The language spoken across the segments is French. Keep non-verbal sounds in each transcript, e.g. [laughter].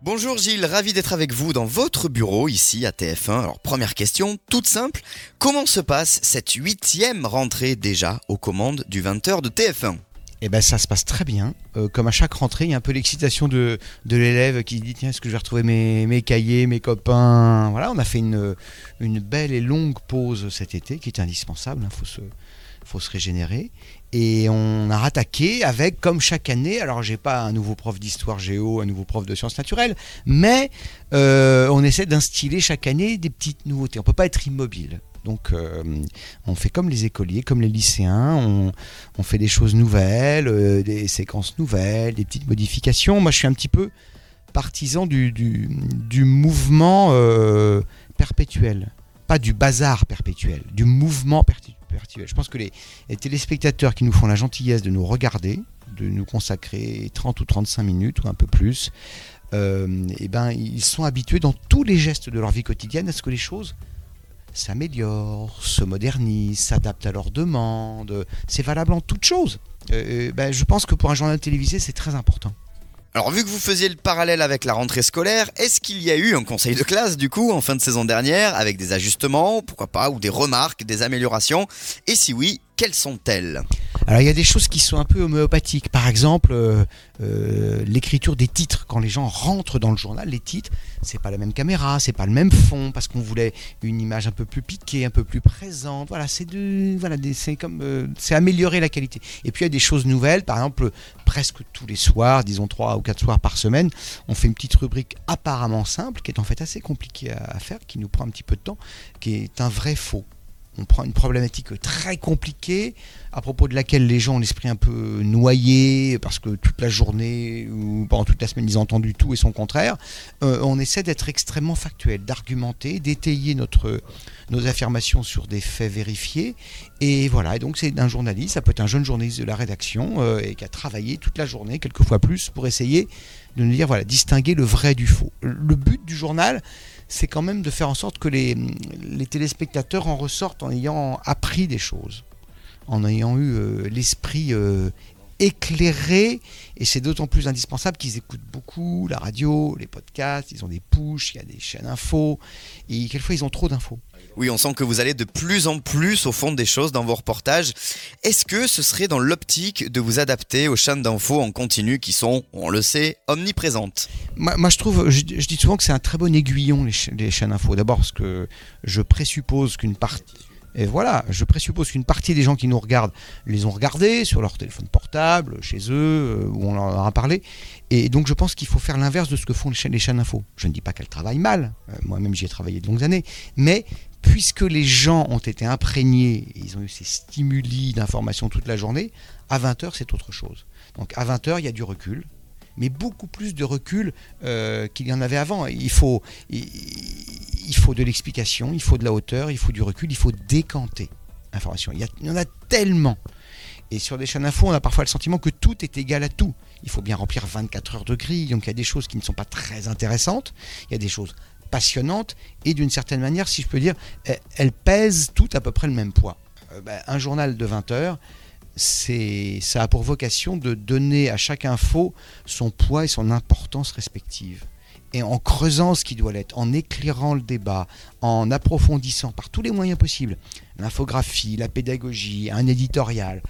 Bonjour Gilles, ravi d'être avec vous dans votre bureau ici à TF1. Alors première question, toute simple, comment se passe cette huitième rentrée déjà aux commandes du 20h de TF1 eh ben ça se passe très bien. Euh, comme à chaque rentrée, il y a un peu l'excitation de, de l'élève qui dit tiens est-ce que je vais retrouver mes, mes cahiers, mes copains? Voilà, on a fait une, une belle et longue pause cet été qui est indispensable. Il faut se faut se régénérer. Et on a rattaqué avec, comme chaque année, alors j'ai pas un nouveau prof d'histoire géo, un nouveau prof de sciences naturelles, mais euh, on essaie d'instiller chaque année des petites nouveautés. On peut pas être immobile. Donc euh, on fait comme les écoliers, comme les lycéens, on, fait des choses nouvelles, euh, des séquences nouvelles, des petites modifications. Moi je suis un petit peu partisan du, du, mouvement perpétuel, pas du bazar perpétuel, du mouvement perpétuel. Je pense que les, téléspectateurs qui nous font la gentillesse de nous regarder, de nous consacrer 30 ou 35 minutes ou un peu plus, euh, eh ben, ils sont habitués dans tous les gestes de leur vie quotidienne à ce que les choses s'améliorent, se modernisent, s'adaptent à leurs demandes. C'est valable en toutes choses. Euh, ben, je pense que pour un journal télévisé, c'est très important. Alors vu que vous faisiez le parallèle avec la rentrée scolaire, est-ce qu'il y a eu un conseil de classe du coup en fin de saison dernière avec des ajustements, pourquoi pas, ou des remarques, des améliorations? Et si oui, quelles sont-elles? Alors il y a des choses qui sont un peu homéopathiques. Par exemple, euh, euh, l'écriture des titres. Quand les gens rentrent dans le journal, les titres, c'est pas la même caméra, c'est pas le même fond, parce qu'on voulait une image un peu plus piquée, un peu plus présente. Voilà, c'est de, voilà, c'est euh, c'est améliorer la qualité. Et puis il y a des choses nouvelles. Par exemple, presque tous les soirs, disons trois ou quatre soirs par semaine, on fait une petite rubrique apparemment simple, qui est en fait assez compliquée à faire, qui nous prend un petit peu de temps, qui est un vrai faux on prend une problématique très compliquée à propos de laquelle les gens ont l'esprit un peu noyé parce que toute la journée ou pendant toute la semaine ils ont entendu tout et son contraire. Euh, on essaie d'être extrêmement factuel, d'argumenter, d'étayer notre nos affirmations sur des faits vérifiés. Et voilà, et donc c'est un journaliste, ça peut être un jeune journaliste de la rédaction euh, et qui a travaillé toute la journée, quelquefois plus, pour essayer de nous dire voilà, distinguer le vrai du faux. Le but du journal, c'est quand même de faire en sorte que les, téléspectateurs en ressortent en ayant appris des choses, en ayant eu euh, l'esprit euh, éclairé, et c'est d'autant plus indispensable qu'ils écoutent beaucoup la radio, les podcasts, ils ont des pushs, il y a des chaînes infos, et quelquefois ils ont trop d'infos. Oui, on sent que vous allez de plus en plus au fond des choses dans vos reportages. Est-ce que ce serait dans l'optique de vous adapter aux chaînes d'infos en continu qui sont, on le sait, omniprésentes? Moi, je trouve, je, dis souvent que c'est un très bon aiguillon les, chaînes infos. D'abord parce que je présuppose qu'une partie et voilà, je présuppose qu'une partie des gens qui nous regardent les ont regardés sur leur téléphone portable, chez eux, euh, où on leur a parlé. Et donc je pense qu'il faut faire l'inverse de ce que font les chaînes, les chaînes info. Je ne dis pas qu'elles travaillent mal, euh, moi-même j'y ai travaillé de longues années, mais puisque les gens ont été imprégnés, ils ont eu ces stimuli d'information toute la journée, à 20h c'est autre chose. Donc à 20h il y a du recul, mais beaucoup plus de recul euh, qu'il y en avait avant. Il faut, de l'explication, il faut de la hauteur, il faut du recul, il faut décanter l'information. Il, il, y en a tellement. Et sur des chaînes info, on a parfois le sentiment que tout est égal à tout. Il faut bien remplir 24 heures de grille, donc il y a des choses qui ne sont pas très intéressantes, il y a des choses passionnantes, et d'une certaine manière, si je peux dire, elles pèsent toutes à peu près le même poids. Euh, ben, un journal de 20 heures, ça a pour vocation de donner à chaque info son poids et son importance respective. Et en creusant ce qui doit l'être, en éclairant le débat, en approfondissant par tous les moyens possibles, l'infographie, la pédagogie, un éditorial,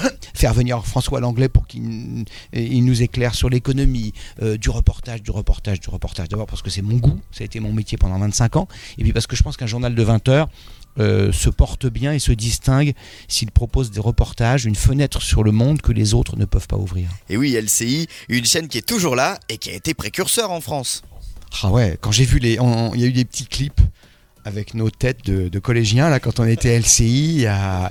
[coughs] faire venir François Langlais pour qu'il nous éclaire sur l'économie, euh, du reportage, du reportage, du reportage. D'abord parce que c'est mon goût, ça a été mon métier pendant 25 ans, et puis parce que je pense qu'un journal de 20 heures, euh, se porte bien et se distingue s'il propose des reportages, une fenêtre sur le monde que les autres ne peuvent pas ouvrir. Et oui, LCI, une chaîne qui est toujours là et qui a été précurseur en France. Ah ouais, quand j'ai vu les. Il y a eu des petits clips avec nos têtes de, collégiens, là, quand on était LCI, il y a,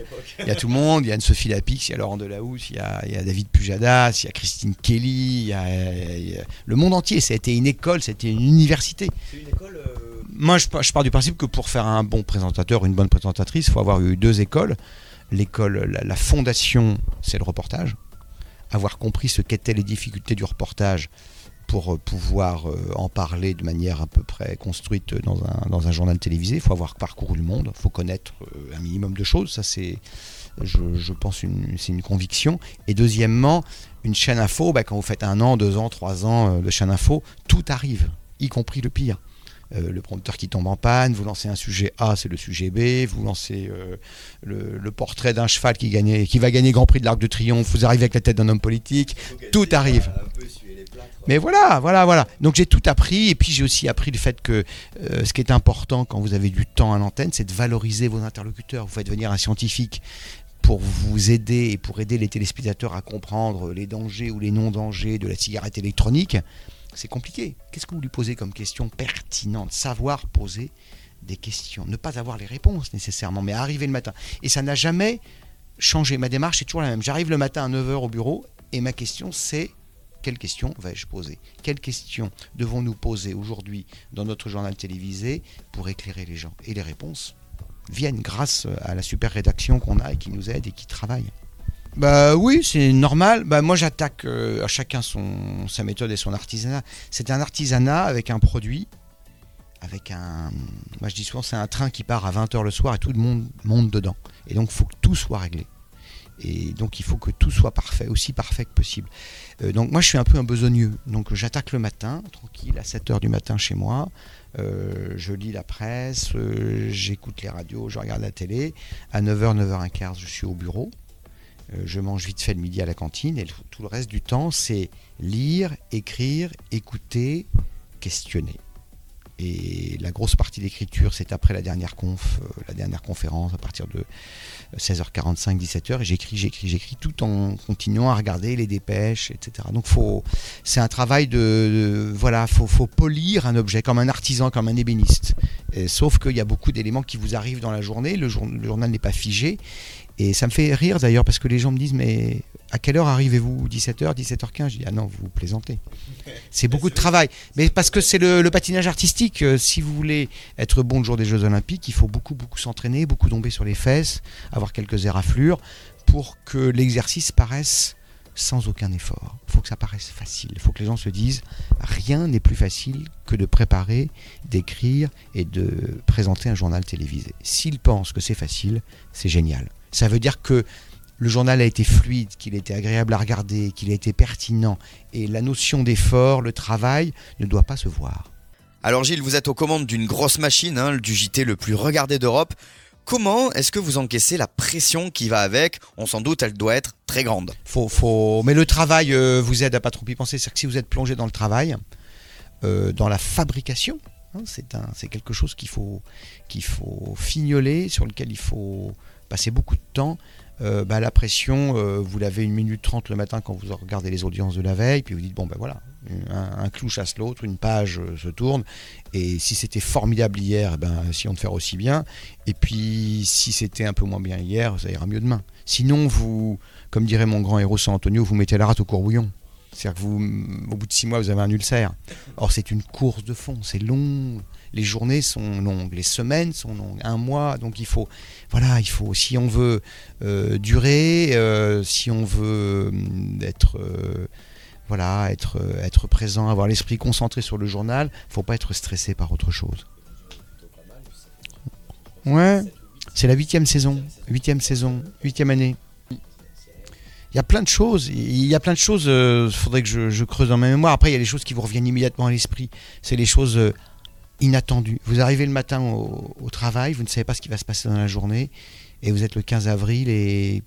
tout le monde, il y a Anne-Sophie Lapix, il y a Laurent Delahousse, il y a, il y a David Pujadas, il y a Christine Kelly, il y a, le monde entier, ça a été une école, c'était une université. C'est une école... Euh, moi, je, pars du principe que pour faire un bon présentateur, une bonne présentatrice, il faut avoir eu deux écoles. L'école, la, fondation, c'est le reportage. Avoir compris ce qu'étaient les difficultés du reportage pour euh, pouvoir euh, en parler de manière à peu près construite dans un, journal télévisé. Il faut avoir parcouru le monde, il faut connaître euh, un minimum de choses. Ça, c'est je, pense que c'est une conviction. Et deuxièmement, une chaîne info, bah, quand vous faites un an, deux ans, trois ans de chaîne info, tout arrive, y compris le pire. Euh, le prompteur qui tombe en panne, vous lancez un sujet A, c'est le sujet B, vous lancez euh, le, portrait d'un cheval qui, qui va gagner Grand Prix de l'Arc de Triomphe, vous arrivez avec la tête d'un homme politique, tout arrive. Mais voilà, voilà, voilà. Donc j'ai tout appris et puis j'ai aussi appris le fait que euh, ce qui est important quand vous avez du temps à l'antenne, c'est de valoriser vos interlocuteurs. Vous faites venir un scientifique pour vous aider et pour aider les téléspectateurs à comprendre les dangers ou les non-dangers de la cigarette électronique c'est compliqué. Qu'est-ce que vous lui posez comme question pertinente? Savoir poser des questions. Ne pas avoir les réponses nécessairement, mais arriver le matin. Et ça n'a jamais changé. Ma démarche est toujours la même. J'arrive le matin à 9h au bureau et ma question c'est quelle question vais-je poser? Quelles questions devons-nous poser aujourd'hui dans notre journal télévisé pour éclairer les gens? Et les réponses viennent grâce à la super rédaction qu'on a et qui nous aide et qui travaille. Bah oui, c'est normal. Bah moi j'attaque euh, à chacun son, sa méthode et son artisanat. C'est un artisanat avec un produit, avec un... Moi je dis souvent c'est un train qui part à 20h le soir et tout le monde monte dedans. Et donc il faut que tout soit réglé. Et donc il faut que tout soit parfait, aussi parfait que possible. Euh, donc moi je suis un peu un besogneux. Donc j'attaque le matin, tranquille, à 7h du matin chez moi. Euh, je lis la presse, j'écoute les radios, je regarde la télé. À 9h, 9h15, je suis au bureau. Euh, je mange vite fait le midi à la cantine et tout le reste du temps, c'est lire, écrire, écouter, questionner. Et la grosse partie d'écriture, c'est après la dernière conf, euh, la dernière conférence, à partir de 16h45, 17h. Et j'écris, j'écris, j'écris, tout en continuant à regarder les dépêches, etc. Donc, faut, c'est un travail de, voilà, faut, faut polir un objet comme un artisan, comme un ébéniste. Sauf qu'il y a beaucoup d'éléments qui vous arrivent dans la journée. le journal n'est pas figé. Et ça me fait rire d'ailleurs parce que les gens me disent mais à quelle heure arrivez-vous? 17h, 17h15 Je dis ah non, vous plaisantez. C'est beaucoup de travail. Mais parce que c'est le, patinage artistique. Euh, si vous voulez être bon le jour des Jeux Olympiques, il faut beaucoup, beaucoup s'entraîner, beaucoup tomber sur les fesses, avoir quelques éraflures pour que l'exercice paraisse sans aucun effort. Il faut que ça paraisse facile. Il faut que les gens se disent rien n'est plus facile que de préparer, d'écrire et de présenter un journal télévisé. S'ils pensent que c'est facile, c'est génial. Ça veut dire que le journal a été fluide, qu'il a été agréable à regarder, qu'il a été pertinent. Et la notion d'effort, le travail, ne doit pas se voir. Alors Gilles, vous êtes aux commandes d'une grosse machine, hein, du JT le plus regardé d'Europe. Comment est-ce que vous encaissez la pression qui va avec On s'en doute, elle doit être très grande. Faut, faut... Mais le travail euh, vous aide à pas trop y penser. C'est-à-dire que si vous êtes plongé dans le travail, euh, dans la fabrication, hein, c'est quelque chose qu'il faut, qu'il faut fignoler, sur lequel il faut passer beaucoup de temps. Euh, bah, la pression, euh, vous l'avez une minute trente le matin quand vous regardez les audiences de la veille, puis vous dites, bon ben voilà, un, clou chasse l'autre, une page euh, se tourne, et si c'était formidable hier, eh ben, on de faire aussi bien, et puis si c'était un peu moins bien hier, ça ira mieux demain. Sinon, vous, comme dirait mon grand héros San Antonio, vous mettez la rate au courbouillon. C'est-à-dire que vous, au bout de six mois, vous avez un ulcère. Or, c'est une course de fond, c'est long, les journées sont longues, les semaines sont longues, un mois. Donc il faut, voilà, il faut, si on veut euh, durer, euh, si on veut euh, être, voilà, être, être présent, avoir l'esprit concentré sur le journal, il faut pas être stressé par autre chose. Ouais, c'est la huitième saison, huitième saison, huitième année. Il y a plein de choses. Il y a plein de choses. Il faudrait que je, creuse dans ma mémoire. Après, il y a les choses qui vous reviennent immédiatement à l'esprit. C'est les choses inattendu. Vous arrivez le matin au, travail, vous ne savez pas ce qui va se passer dans la journée, et vous êtes le 15 avril, et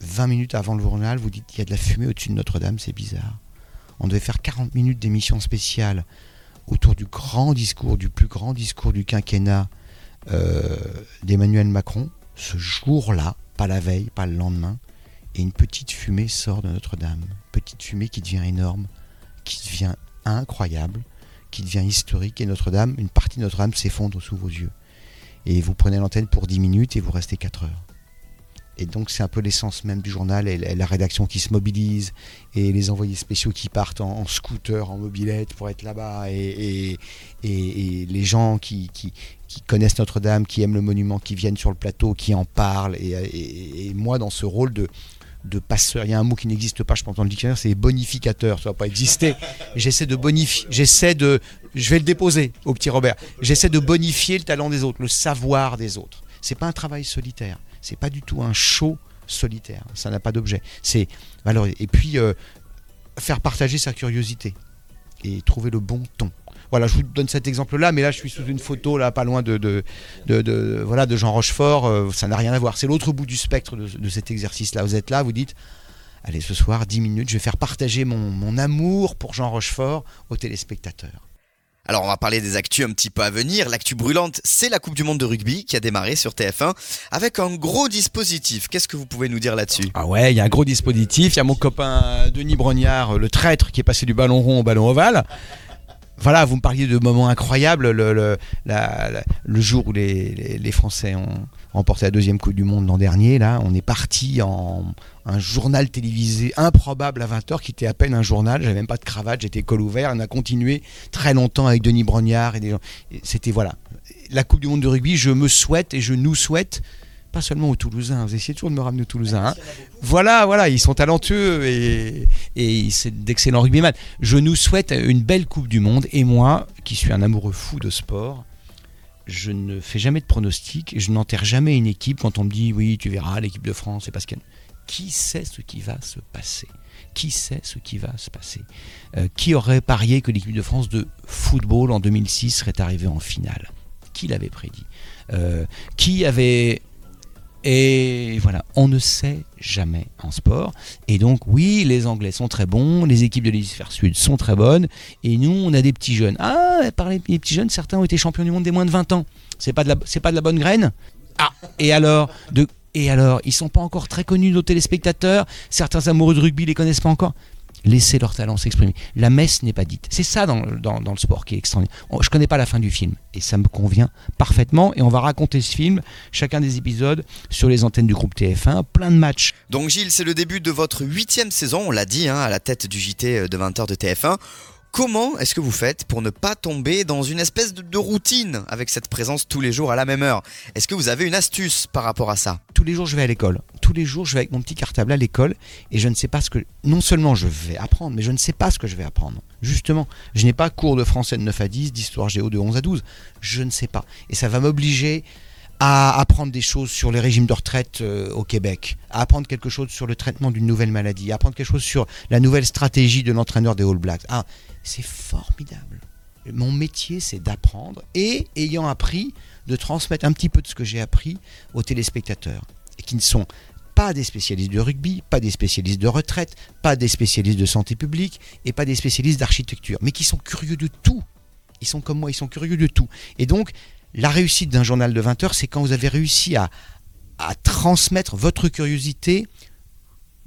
20 minutes avant le journal, vous dites qu'il y a de la fumée au-dessus de Notre-Dame, c'est bizarre. On devait faire 40 minutes d'émission spéciale autour du grand discours, du plus grand discours du quinquennat euh, d'Emmanuel Macron. Ce jour-là, pas la veille, pas le lendemain, et une petite fumée sort de Notre-Dame. Petite fumée qui devient énorme, qui devient incroyable qui devient historique et Notre-Dame, une partie de Notre-Dame s'effondre sous vos yeux. Et vous prenez l'antenne pour 10 minutes et vous restez 4 heures. Et donc c'est un peu l'essence même du journal, et la rédaction qui se mobilise, et les envoyés spéciaux qui partent en, scooter, en mobilette pour être là-bas, et, et, les gens qui, qui, qui connaissent Notre-Dame, qui aiment le monument, qui viennent sur le plateau, qui en parlent. Et, moi, dans ce rôle de, de passeur. Il y a un mot qui n'existe pas, je pense, dans le dictionnaire, c'est bonificateur. Ça va pas exister. J'essaie de bonifier. J'essaie de. Je vais le déposer au petit Robert. J'essaie de bonifier le talent des autres, le savoir des autres. C'est pas un travail solitaire. C'est pas du tout un show solitaire. Ça n'a pas d'objet. C'est. Et puis euh, faire partager sa curiosité et trouver le bon ton. Voilà, je vous donne cet exemple-là, mais là, je suis sous une photo, là, pas loin de, de, de, de- voilà, de Jean Rochefort. euh, ça n'a rien à voir. C'est l'autre bout du spectre de, de cet exercice-là. Vous êtes là, vous dites, allez, ce soir, 10 minutes, je vais faire partager mon, mon amour pour Jean Rochefort aux téléspectateurs. Alors on va parler des actus un petit peu à venir. L'actu brûlante, c'est la Coupe du Monde de rugby qui a démarré sur TF1 avec un gros dispositif. Qu'est-ce que vous pouvez nous dire là-dessus? Ah ouais, il y a un gros dispositif. Il y a mon copain euh, Denis Brognard, euh, le traître, qui est passé du ballon rond au ballon ovale. Voilà, vous me parliez de moments incroyables. Le, jour où les, Français ont remporté la deuxième Coupe du Monde l'an dernier, là, on est parti en un journal télévisé improbable à 20h qui était à peine un journal. J'avais même pas de cravate, j'étais col ouvert. On a continué très longtemps avec Denis Brognard et des gens. C'était voilà. La Coupe du Monde de rugby, je me souhaite et je nous souhaite, pas seulement aux Toulousains, vous essayez toujours de me ramener aux Toulousains. hein. Voilà, voilà, ils sont talentueux et, et c'est d'excellents rugbyman. Je nous souhaite une belle Coupe du Monde et moi, qui suis un amoureux fou de sport, je ne fais jamais de pronostics et je n'enterre jamais une équipe quand on me dit oui, tu verras, l'équipe de France, c'est parce qu'elle. Qui sait ce qui va se passer? Qui sait ce qui va se passer? Euh, Qui aurait parié que l'équipe de France de football en 2006 serait arrivée en finale? Qui l'avait prédit? Euh, Qui avait et voilà, on ne sait jamais en sport. Et donc, oui, les Anglais sont très bons, les équipes de l'hémisphère sud sont très bonnes, et nous, on a des petits jeunes. Ah, par les petits jeunes, certains ont été champions du monde des moins de 20 ans. C'est pas de la, c'est pas de la bonne graine Ah, et alors de, Et alors, ils sont pas encore très connus nos téléspectateurs, certains amoureux de rugby les connaissent pas encore. Laissez leur talent s'exprimer. La messe n'est pas dite. C'est ça dans, le- sport qui est extraordinaire. Je connais pas la fin du film et ça me convient parfaitement. Et on va raconter ce film, chacun des épisodes, sur les antennes du groupe TF1, plein de matchs. Donc Gilles, c'est le début de votre huitième saison, on l'a dit, hein, à la tête du JT de 20h de TF1. Comment est-ce que vous faites pour ne pas tomber dans une espèce de, routine avec cette présence tous les jours à la même heure? Est-ce que vous avez une astuce par rapport à ça? Tous les jours, je vais à l'école. Tous les jours, je vais avec mon petit cartable à l'école et je ne sais pas ce que. Non seulement je vais apprendre, mais je ne sais pas ce que je vais apprendre. Justement, je n'ai pas cours de français de 9 à 10, d'histoire géo de 11 à 12. Je ne sais pas. Et ça va m'obliger à apprendre des choses sur les régimes de retraite euh, au Québec, à apprendre quelque chose sur le traitement d'une nouvelle maladie, à apprendre quelque chose sur la nouvelle stratégie de l'entraîneur des All Blacks. Ah, c'est formidable. Mon métier, c'est d'apprendre et, ayant appris, de transmettre un petit peu de ce que j'ai appris aux téléspectateurs, qui ne sont pas des spécialistes de rugby, pas des spécialistes de retraite, pas des spécialistes de santé publique et pas des spécialistes d'architecture, mais qui sont curieux de tout. Ils sont comme moi, ils sont curieux de tout. Et donc, la réussite d'un journal de 20 heures, c'est quand vous avez réussi à transmettre votre curiosité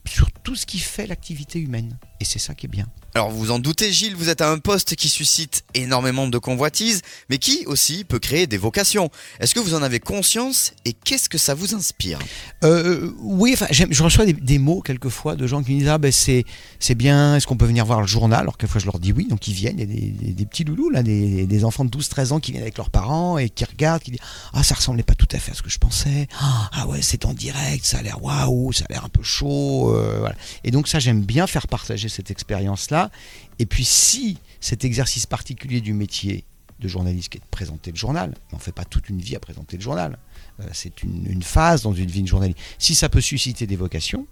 sur tout ce qui fait l'activité humaine. Et c'est ça qui est bien. Alors vous en doutez Gilles, vous êtes à un poste qui suscite énormément de convoitises, mais qui aussi peut créer des vocations. Est-ce que vous en avez conscience et qu'est-ce que ça vous inspire? Euh, oui, enfin, j'aime- je reçois des, mots quelquefois de gens qui me disent ah ben c'est c'est bien, est-ce qu'on peut venir voir le journal? Alors quelquefois je leur dis oui, donc ils viennent, il y a des, petits loulous là, des, enfants de 12-13 ans qui viennent avec leurs parents et qui regardent, qui disent ah ça ressemblait pas tout à fait à ce que je pensais, ah ah ouais c'est en direct, ça a l'air waouh, ça a l'air un peu chaud, euh. Et donc ça j'aime bien faire partager cette expérience là. Et puis si cet exercice particulier du métier de journaliste qui est de présenter le journal, on fait pas toute une vie à présenter le journal. Euh, c'est une, phase dans une vie de journaliste. Si ça peut susciter des vocations,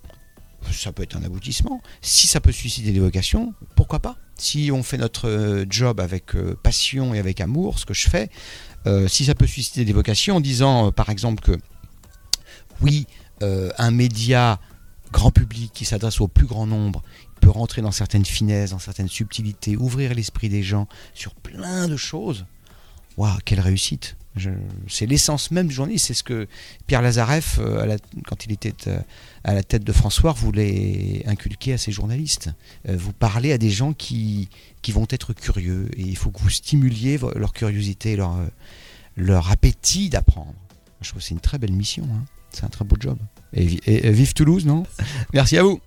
ça peut être un aboutissement. Si ça peut susciter des vocations, pourquoi pas? Si on fait notre euh, job avec euh, passion et avec amour, ce que je fais, si ça peut susciter des vocations en disant par exemple que oui, un média grand public qui s'adresse au plus grand nombre peut rentrer dans certaines finesses, dans certaines subtilités, ouvrir l'esprit des gens sur plein de choses. Waouh, quelle réussite C'est l'essence même du journaliste. C'est ce que Pierre Lazareff, euh, quand il était euh, à la tête de François, voulait inculquer à ses journalistes. Euh, vous parlez à des gens qui, qui vont être curieux et il faut que vous stimuliez leur curiosité, leur, leur appétit d'apprendre. Je trouve que c'est une très belle mission. hein. C'est un très beau job. Et vive Toulouse, non? Merci à vous.